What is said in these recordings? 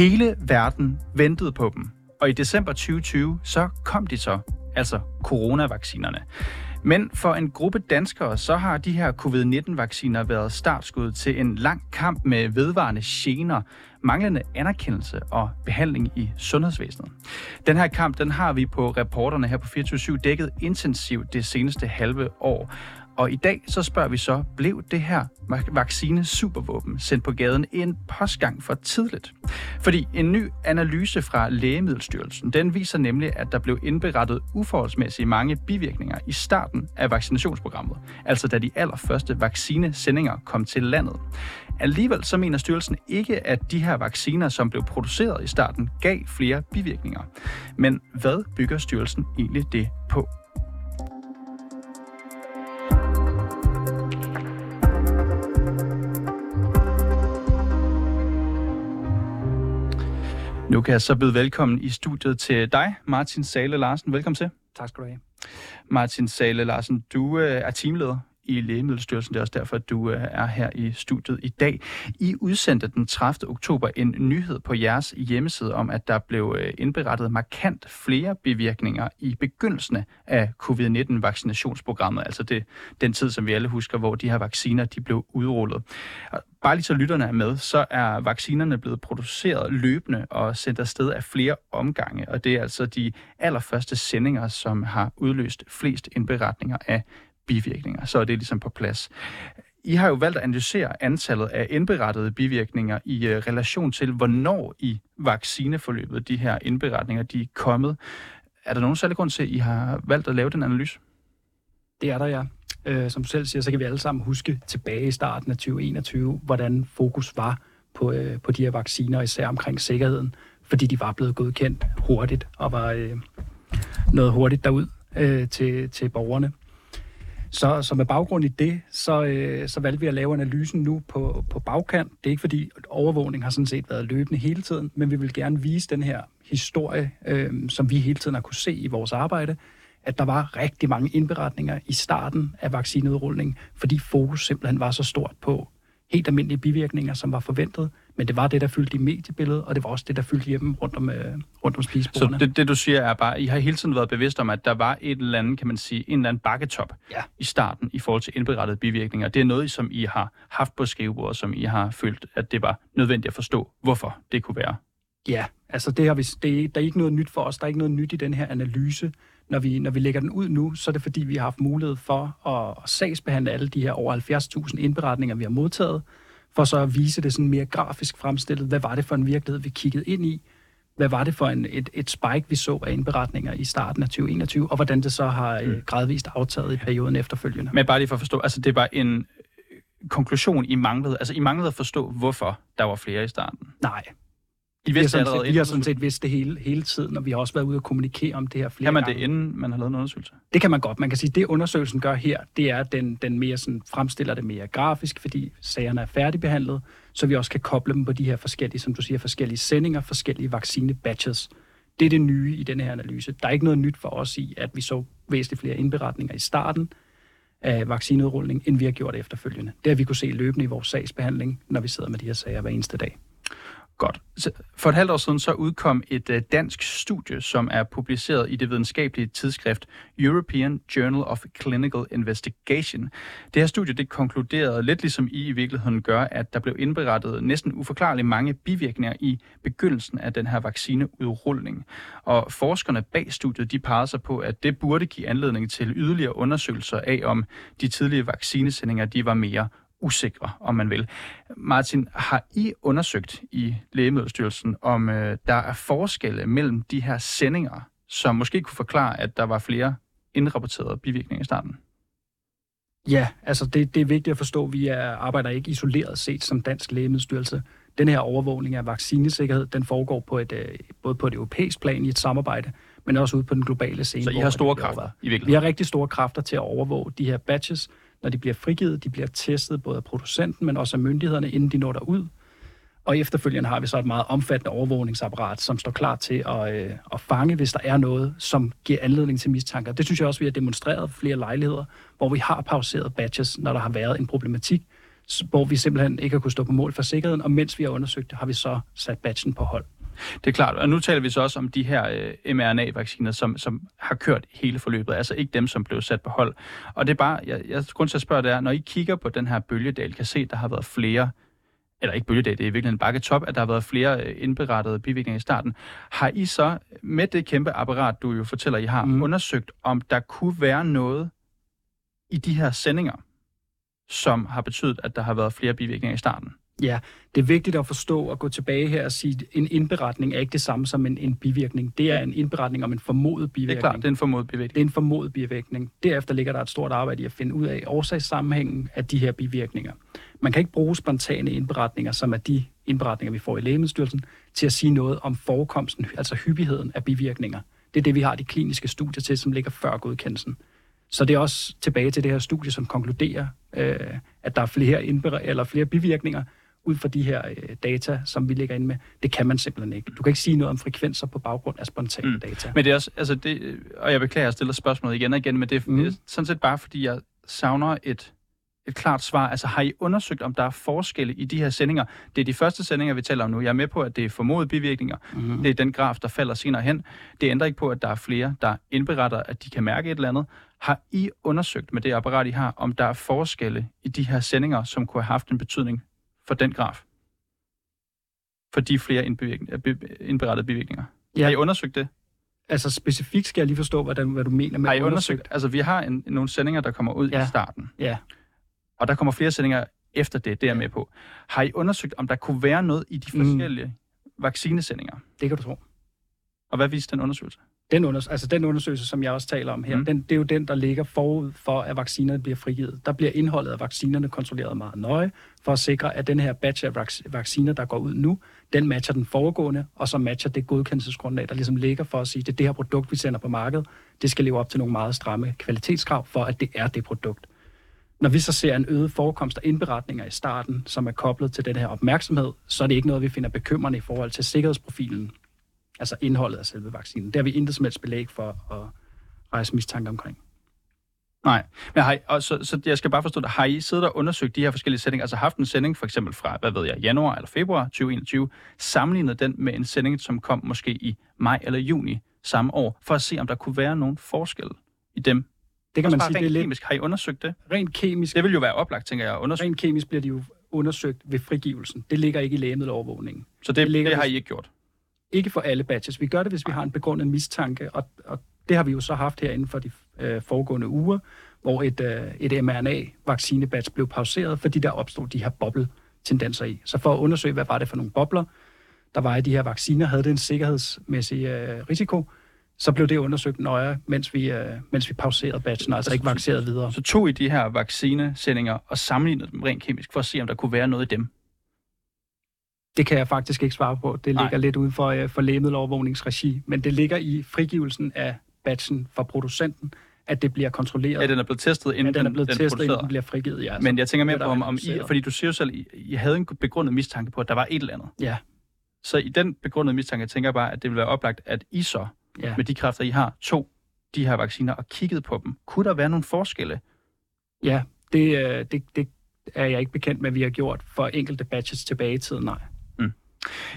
Hele verden ventede på dem, og i december 2020, så kom de så, altså coronavaccinerne. Men for en gruppe danskere, så har de her covid-19-vacciner været startskud til en lang kamp med vedvarende gener, manglende anerkendelse og behandling i sundhedsvæsenet. Den her kamp, den har vi på reporterne her på 24 dækket intensivt det seneste halve år. Og i dag så spørger vi så, blev det her vaccine supervåben sendt på gaden en postgang for tidligt? Fordi en ny analyse fra Lægemiddelstyrelsen, den viser nemlig, at der blev indberettet uforholdsmæssigt mange bivirkninger i starten af vaccinationsprogrammet, altså da de allerførste vaccinesendinger kom til landet. Alligevel så mener styrelsen ikke, at de her vacciner, som blev produceret i starten, gav flere bivirkninger. Men hvad bygger styrelsen egentlig det på? Nu kan jeg så byde velkommen i studiet til dig, Martin Sale Larsen. Velkommen til. Tak skal du have. Martin Sale Larsen, du øh, er teamleder i Lægemiddelstyrelsen. Det er også derfor, at du øh, er her i studiet i dag. I udsendte den 30. oktober en nyhed på jeres hjemmeside om, at der blev øh, indberettet markant flere bivirkninger i begyndelsen af covid-19-vaccinationsprogrammet, altså det, den tid, som vi alle husker, hvor de her vacciner de blev udrullet. Bare lige så lytterne er med, så er vaccinerne blevet produceret løbende og sendt afsted af flere omgange, og det er altså de allerførste sendinger, som har udløst flest indberetninger af bivirkninger. Så er det ligesom på plads. I har jo valgt at analysere antallet af indberettede bivirkninger i uh, relation til, hvornår i vaccineforløbet de her indberetninger de er kommet. Er der nogen særlig grund til, at I har valgt at lave den analyse? Det er der, ja. Øh, som du selv siger, så kan vi alle sammen huske tilbage i starten af 2021, hvordan fokus var på, øh, på de her vacciner, især omkring sikkerheden, fordi de var blevet godkendt hurtigt og var øh, noget hurtigt derud øh, til, til borgerne. Så, så med baggrund i det, så, øh, så valgte vi at lave analysen nu på, på bagkant. Det er ikke fordi, at overvågning har sådan set været løbende hele tiden, men vi vil gerne vise den her historie, øh, som vi hele tiden har kunne se i vores arbejde, at der var rigtig mange indberetninger i starten af vaccineudrulningen, fordi fokus simpelthen var så stort på helt almindelige bivirkninger, som var forventet, men det var det, der fyldte i mediebilledet, og det var også det, der fyldte hjemme rundt om, øh, rundt om spisebordene. Så det, det, du siger, er bare, I har hele tiden været bevidst om, at der var et eller andet, kan man sige, en eller anden bakketop ja. i starten i forhold til indberettede bivirkninger. Det er noget, som I har haft på skrivebordet, som I har følt, at det var nødvendigt at forstå, hvorfor det kunne være. Ja, altså det har vi, det, der er ikke noget nyt for os. Der er ikke noget nyt i den her analyse. Når vi, når vi lægger den ud nu, så er det fordi, vi har haft mulighed for at, at sagsbehandle alle de her over 70.000 indberetninger, vi har modtaget, for så at vise det sådan mere grafisk fremstillet. Hvad var det for en virkelighed, vi kiggede ind i? Hvad var det for en, et, et spike, vi så af indberetninger i starten af 2021, og hvordan det så har mm. gradvist aftaget i perioden efterfølgende? Men bare lige for at forstå, altså det var en øh, konklusion, I manglede, altså I manglede at forstå, hvorfor der var flere i starten? Nej, i vidste vi har, set, vi har sådan set vidst det hele, hele tiden, og vi har også været ude og kommunikere om det her flere Kan man gange. det, inden man har lavet en undersøgelse? Det kan man godt. Man kan sige, at det undersøgelsen gør her, det er, at den, den mere sådan, fremstiller det mere grafisk, fordi sagerne er færdigbehandlet, så vi også kan koble dem på de her forskellige, som du siger, forskellige sendinger, forskellige vaccine-batches. Det er det nye i denne her analyse. Der er ikke noget nyt for os i, at vi så væsentligt flere indberetninger i starten af vaccineudrulning, end vi har gjort efterfølgende. Det har vi kunne se løbende i vores sagsbehandling, når vi sidder med de her sager hver eneste dag. Godt. For et halvt år siden så udkom et øh, dansk studie, som er publiceret i det videnskabelige tidsskrift European Journal of Clinical Investigation. Det her studie det konkluderede lidt ligesom I i virkeligheden gør, at der blev indberettet næsten uforklarligt mange bivirkninger i begyndelsen af den her vaccineudrulning. Og forskerne bag studiet de pegede sig på, at det burde give anledning til yderligere undersøgelser af, om de tidlige vaccinesendinger de var mere usikre, om man vil. Martin, har I undersøgt i Lægemiddelstyrelsen, om øh, der er forskelle mellem de her sendinger, som måske kunne forklare, at der var flere indrapporterede bivirkninger i starten? Ja, altså det, det er vigtigt at forstå, at vi er, arbejder ikke isoleret set som Dansk Lægemiddelstyrelse. Den her overvågning af vaccinesikkerhed, den foregår på et, øh, både på et europæisk plan i et samarbejde, men også ude på den globale scene. Så I har store kræfter i virkeligheden? Vi har rigtig store kræfter til at overvåge de her batches, når de bliver frigivet. De bliver testet både af producenten, men også af myndighederne, inden de når derud. Og efterfølgende har vi så et meget omfattende overvågningsapparat, som står klar til at, øh, at fange, hvis der er noget, som giver anledning til mistanker. Det synes jeg også, vi har demonstreret flere lejligheder, hvor vi har pauseret batches, når der har været en problematik, hvor vi simpelthen ikke har kunnet stå på mål for sikkerheden, og mens vi har undersøgt det, har vi så sat batchen på hold. Det er klart, og nu taler vi så også om de her øh, mRNA-vacciner, som, som har kørt hele forløbet, altså ikke dem, som blev sat på hold. Og det er bare, jeg, jeg grund til at spørge, det er, når I kigger på den her bølgedal, kan se, at der har været flere eller ikke bølgedal, det er i virkeligheden bakke top, at der har været flere øh, indberettede bivirkninger i starten. Har I så med det kæmpe apparat, du jo fortæller, I har, mm. undersøgt, om der kunne være noget i de her sendinger, som har betydet, at der har været flere bivirkninger i starten? Ja, det er vigtigt at forstå og gå tilbage her og sige, at en indberetning er ikke det samme som en, en bivirkning. Det er en indberetning om en formodet bivirkning. Det er klart, det er en formodet bivirkning. Det er en formodet bivirkning. Derefter ligger der et stort arbejde i at finde ud af årsagssammenhængen af de her bivirkninger. Man kan ikke bruge spontane indberetninger, som er de indberetninger, vi får i Lægemiddelstyrelsen, til at sige noget om forekomsten, altså hyppigheden af bivirkninger. Det er det, vi har de kliniske studier til, som ligger før godkendelsen. Så det er også tilbage til det her studie, som konkluderer, øh, at der er flere, indber- eller flere bivirkninger, ud fra de her øh, data, som vi ligger ind med. Det kan man simpelthen ikke. Du kan ikke sige noget om frekvenser på baggrund af spontane mm. data. Men det er også, altså det, og jeg beklager, at jeg stiller spørgsmålet igen og igen, men det er, mm. det er sådan set bare, fordi jeg savner et, et klart svar. Altså har I undersøgt, om der er forskelle i de her sendinger? Det er de første sendinger, vi taler om nu. Jeg er med på, at det er formodet bivirkninger. Mm. Det er den graf, der falder senere hen. Det ændrer ikke på, at der er flere, der indberetter, at de kan mærke et eller andet. Har I undersøgt med det apparat, I har, om der er forskelle i de her sendinger, som kunne have haft en betydning for den graf? For de flere indberettede bivirkninger. Ja. Har I undersøgt det? Altså specifikt skal jeg lige forstå, hvad, hvad du mener med Har I undersøgt? Altså vi har en, nogle sendinger, der kommer ud ja. i starten. Ja. Og der kommer flere sendinger efter det, det er jeg med på. Har I undersøgt, om der kunne være noget i de mm. forskellige mm. vaccinesendinger? Det kan du tro. Og hvad viste den undersøgelse? Den, under, altså den undersøgelse, som jeg også taler om her, mm. den, det er jo den, der ligger forud for, at vaccinerne bliver frigivet. Der bliver indholdet af vaccinerne kontrolleret meget nøje, for at sikre, at den her batch af vacciner, der går ud nu, den matcher den foregående, og så matcher det godkendelsesgrundlag, der ligesom ligger for at sige, at det, det her produkt, vi sender på markedet, det skal leve op til nogle meget stramme kvalitetskrav, for at det er det produkt. Når vi så ser en øget forekomst af indberetninger i starten, som er koblet til den her opmærksomhed, så er det ikke noget, vi finder bekymrende i forhold til sikkerhedsprofilen altså indholdet af selve vaccinen. Det har vi intet som helst belæg for at rejse mistanke omkring. Nej, men har I, og så, så jeg skal bare forstå det. Har I siddet og undersøgt de her forskellige sendinger? Altså haft en sending for eksempel fra, hvad ved jeg, januar eller februar 2021, sammenlignet den med en sending, som kom måske i maj eller juni samme år, for at se, om der kunne være nogen forskel i dem? Det kan man sige, det er lidt... kemisk. Har I undersøgt det? Rent kemisk. Det vil jo være oplagt, tænker jeg, at undersøge. Rent kemisk bliver de jo undersøgt ved frigivelsen. Det ligger ikke i lægemiddelovervågningen. Så det, det, ligger, det har I ikke gjort? Ikke for alle batches. Vi gør det, hvis vi har en begrundet mistanke, og, og det har vi jo så haft her inden for de øh, foregående uger, hvor et, øh, et mRNA-vaccinebatch blev pauseret, fordi der opstod de her boble-tendenser i. Så for at undersøge, hvad var det for nogle bobler, der var i de her vacciner, havde det en sikkerhedsmæssig øh, risiko, så blev det undersøgt nøje, mens vi, øh, mens vi pauserede batchen, altså ikke vaccineret videre. Så tog I de her vaccinesendinger og sammenlignede dem rent kemisk for at se, om der kunne være noget i dem? Det kan jeg faktisk ikke svare på. Det ligger Nej. lidt uden for, uh, for lægemiddelovervågningsregi, men det ligger i frigivelsen af batchen fra producenten, at det bliver kontrolleret. Ja, den er blevet testet, inden ja, den, er blevet den, testet, inden den bliver frigivet, ja. Men jeg tænker mere på, om, om I, fordi du siger jo selv, I, I havde en begrundet mistanke på, at der var et eller andet. Ja. Så i den begrundede mistanke, tænker jeg bare, at det vil være oplagt, at I så, ja. med de kræfter, I har, to de her vacciner og kiggede på dem. Kunne der være nogle forskelle? Ja, det, øh, det, det er jeg ikke bekendt med, at vi har gjort for enkelte batches tilbage i tiden, nej.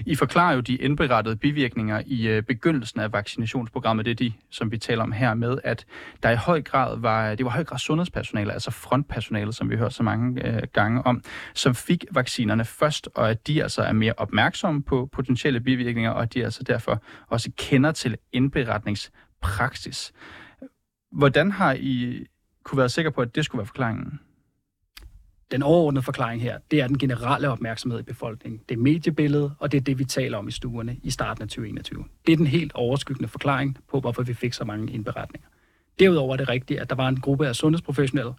I forklarer jo de indberettede bivirkninger i øh, begyndelsen af vaccinationsprogrammet. Det er de, som vi taler om her med, at der i høj grad var, det var høj grad sundhedspersonale, altså frontpersonale, som vi hører så mange øh, gange om, som fik vaccinerne først, og at de altså er mere opmærksomme på potentielle bivirkninger, og at de altså derfor også kender til indberetningspraksis. Hvordan har I kunne være sikre på, at det skulle være forklaringen? Den overordnede forklaring her, det er den generelle opmærksomhed i befolkningen. Det er mediebilledet, og det er det, vi taler om i stuerne i starten af 2021. Det er den helt overskyggende forklaring på, hvorfor vi fik så mange indberetninger. Derudover er det rigtigt, at der var en gruppe af sundhedsprofessionelle,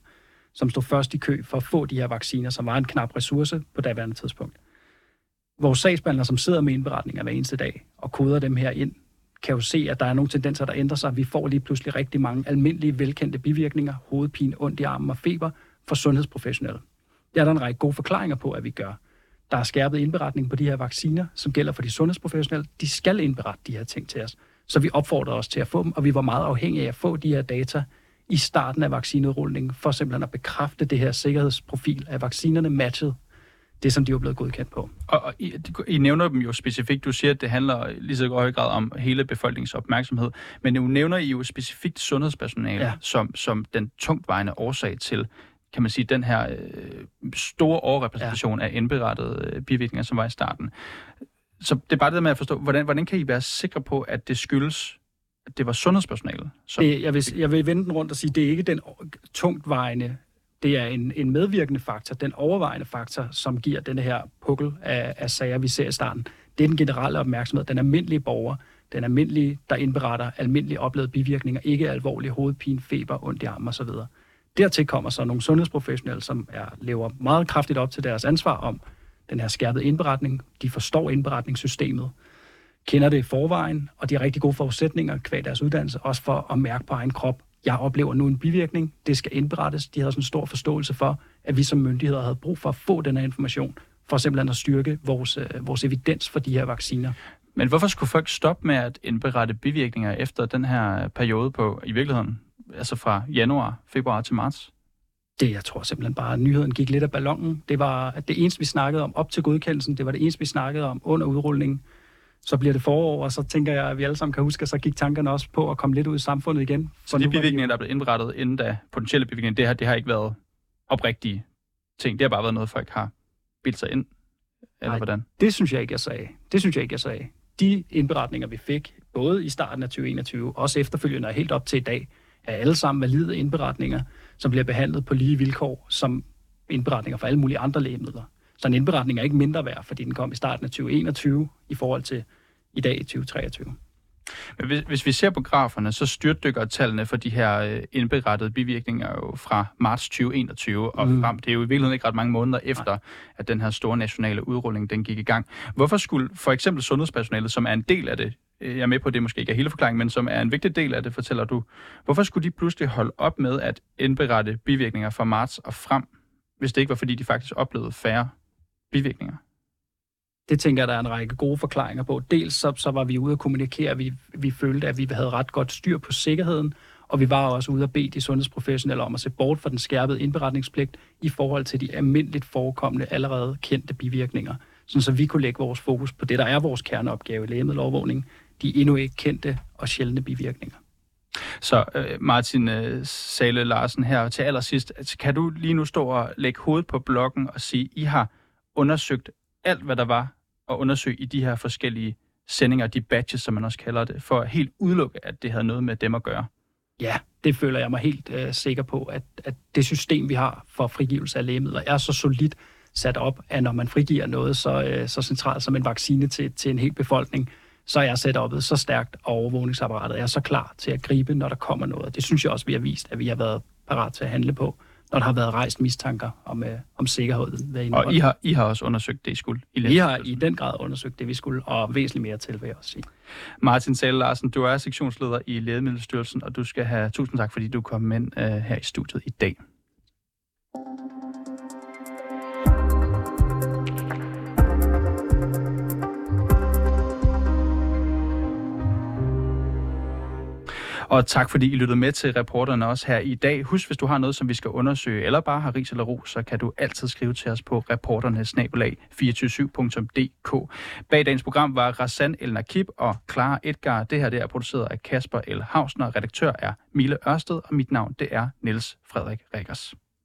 som stod først i kø for at få de her vacciner, som var en knap ressource på daværende tidspunkt. Vores sagsbehandlere, som sidder med indberetninger hver eneste dag og koder dem her ind, kan jo se, at der er nogle tendenser, der ændrer sig. Vi får lige pludselig rigtig mange almindelige, velkendte bivirkninger, hovedpine, ondt i armen og feber for sundhedsprofessionelle. Det er der en række gode forklaringer på, at vi gør. Der er skærpet indberetning på de her vacciner, som gælder for de sundhedsprofessionelle. De skal indberette de her ting til os. Så vi opfordrer os til at få dem, og vi var meget afhængige af at få de her data i starten af vaccineudrulningen, for simpelthen at bekræfte det her sikkerhedsprofil, at vaccinerne matchede det, som de var blevet godkendt på. Og, og I, I nævner dem jo specifikt. Du siger, at det handler lige så høj grad om hele befolkningens opmærksomhed. Men nu nævner I jo specifikt sundhedspersonale ja. som, som den tungtvejende årsag til, kan man sige, den her øh, store overrepræsentation ja. af indberettede øh, bivirkninger, som var i starten. Så det er bare det med at forstå, hvordan, hvordan kan I være sikre på, at det skyldes, at det var sundhedspersonale? Som... Det, jeg, vil, jeg vil vende den rundt og sige, at det er ikke den tungtvejende det er en, en medvirkende faktor, den overvejende faktor, som giver den her pukkel af, af sager, vi ser i starten. Det er den generelle opmærksomhed, den almindelige borger, den almindelige, der indberetter almindelige oplevede bivirkninger, ikke alvorlig hovedpine, feber, ondt i armen osv. Dertil kommer så nogle sundhedsprofessionelle, som er, lever meget kraftigt op til deres ansvar om den her skærpede indberetning. De forstår indberetningssystemet, kender det i forvejen, og de har rigtig gode forudsætninger kvad deres uddannelse, også for at mærke på egen krop, jeg oplever nu en bivirkning, det skal indberettes. De havde sådan en stor forståelse for, at vi som myndigheder havde brug for at få den her information, for simpelthen at styrke vores, øh, vores evidens for de her vacciner. Men hvorfor skulle folk stoppe med at indberette bivirkninger efter den her periode på, i virkeligheden, altså fra januar, februar til marts? Det, jeg tror simpelthen bare, at nyheden gik lidt af ballonen. Det var at det eneste, vi snakkede om op til godkendelsen. Det var det eneste, vi snakkede om under udrulningen så bliver det forår, og så tænker jeg, at vi alle sammen kan huske, at så gik tankerne også på at komme lidt ud i samfundet igen. Så de bivirkninger, der er blevet indrettet inden da, potentielle bivirkninger, det, her, det har ikke været oprigtige ting. Det har bare været noget, folk har bildt sig ind, eller Nej, hvordan? det synes jeg ikke, jeg sagde. Det synes jeg ikke, jeg sagde. De indberetninger, vi fik, både i starten af 2021, også efterfølgende og helt op til i dag, er alle sammen valide indberetninger, som bliver behandlet på lige vilkår som indberetninger for alle mulige andre lægemidler. Så en indberetning er ikke mindre værd, fordi den kom i starten af 2021 i forhold til i dag i 2023. Men hvis, hvis vi ser på graferne, så styrtdykker tallene for de her øh, indberettede bivirkninger jo fra marts 2021 og mm. frem. Det er jo i virkeligheden ikke ret mange måneder efter, at den her store nationale udrulling den gik i gang. Hvorfor skulle for eksempel sundhedspersonalet, som er en del af det, øh, jeg er med på, at det måske ikke er hele forklaringen, men som er en vigtig del af det, fortæller du, hvorfor skulle de pludselig holde op med at indberette bivirkninger fra marts og frem, hvis det ikke var fordi, de faktisk oplevede færre bivirkninger? Det tænker jeg, der er en række gode forklaringer på. Dels så, så var vi ude at kommunikere, at vi, vi følte, at vi havde ret godt styr på sikkerheden, og vi var også ude at bede de sundhedsprofessionelle om at se bort fra den skærpede indberetningspligt i forhold til de almindeligt forekommende, allerede kendte bivirkninger, sådan så vi kunne lægge vores fokus på det, der er vores kerneopgave i lægemiddelovervågning, de endnu ikke kendte og sjældne bivirkninger. Så øh, Martin øh, Sale Larsen her til allersidst, altså, kan du lige nu stå og lægge hovedet på blokken og sige, I har undersøgt alt, hvad der var at undersøge i de her forskellige sendinger, de batches, som man også kalder det, for at helt udelukke, at det havde noget med dem at gøre? Ja, det føler jeg mig helt øh, sikker på, at, at det system, vi har for frigivelse af lægemidler, er så solidt sat op, at når man frigiver noget så, øh, så centralt som en vaccine til, til en hel befolkning, så er setupet så stærkt, og overvågningsapparatet er så klar til at gribe, når der kommer noget. Det synes jeg også, vi har vist, at vi har været parat til at handle på når der har været rejst mistanker om, øh, om sikkerheden. Ved og I har, I har også undersøgt det, I skulle? I vi har i den grad undersøgt det, vi skulle, og væsentligt mere til, vil jeg også sige. Martin Sale Larsen, du er sektionsleder i Lægemiddelstyrelsen, og du skal have tusind tak, fordi du kom ind uh, her i studiet i dag. Og tak fordi I lyttede med til reporterne også her i dag. Husk, hvis du har noget, som vi skal undersøge, eller bare har ris eller ro, så kan du altid skrive til os på reporternesnabelag 247.dk. Bag dagens program var Rassan El Nakib og Clara Edgar. Det her det er produceret af Kasper El Hausner. Redaktør er Mille Ørsted, og mit navn det er Niels Frederik Rikkers.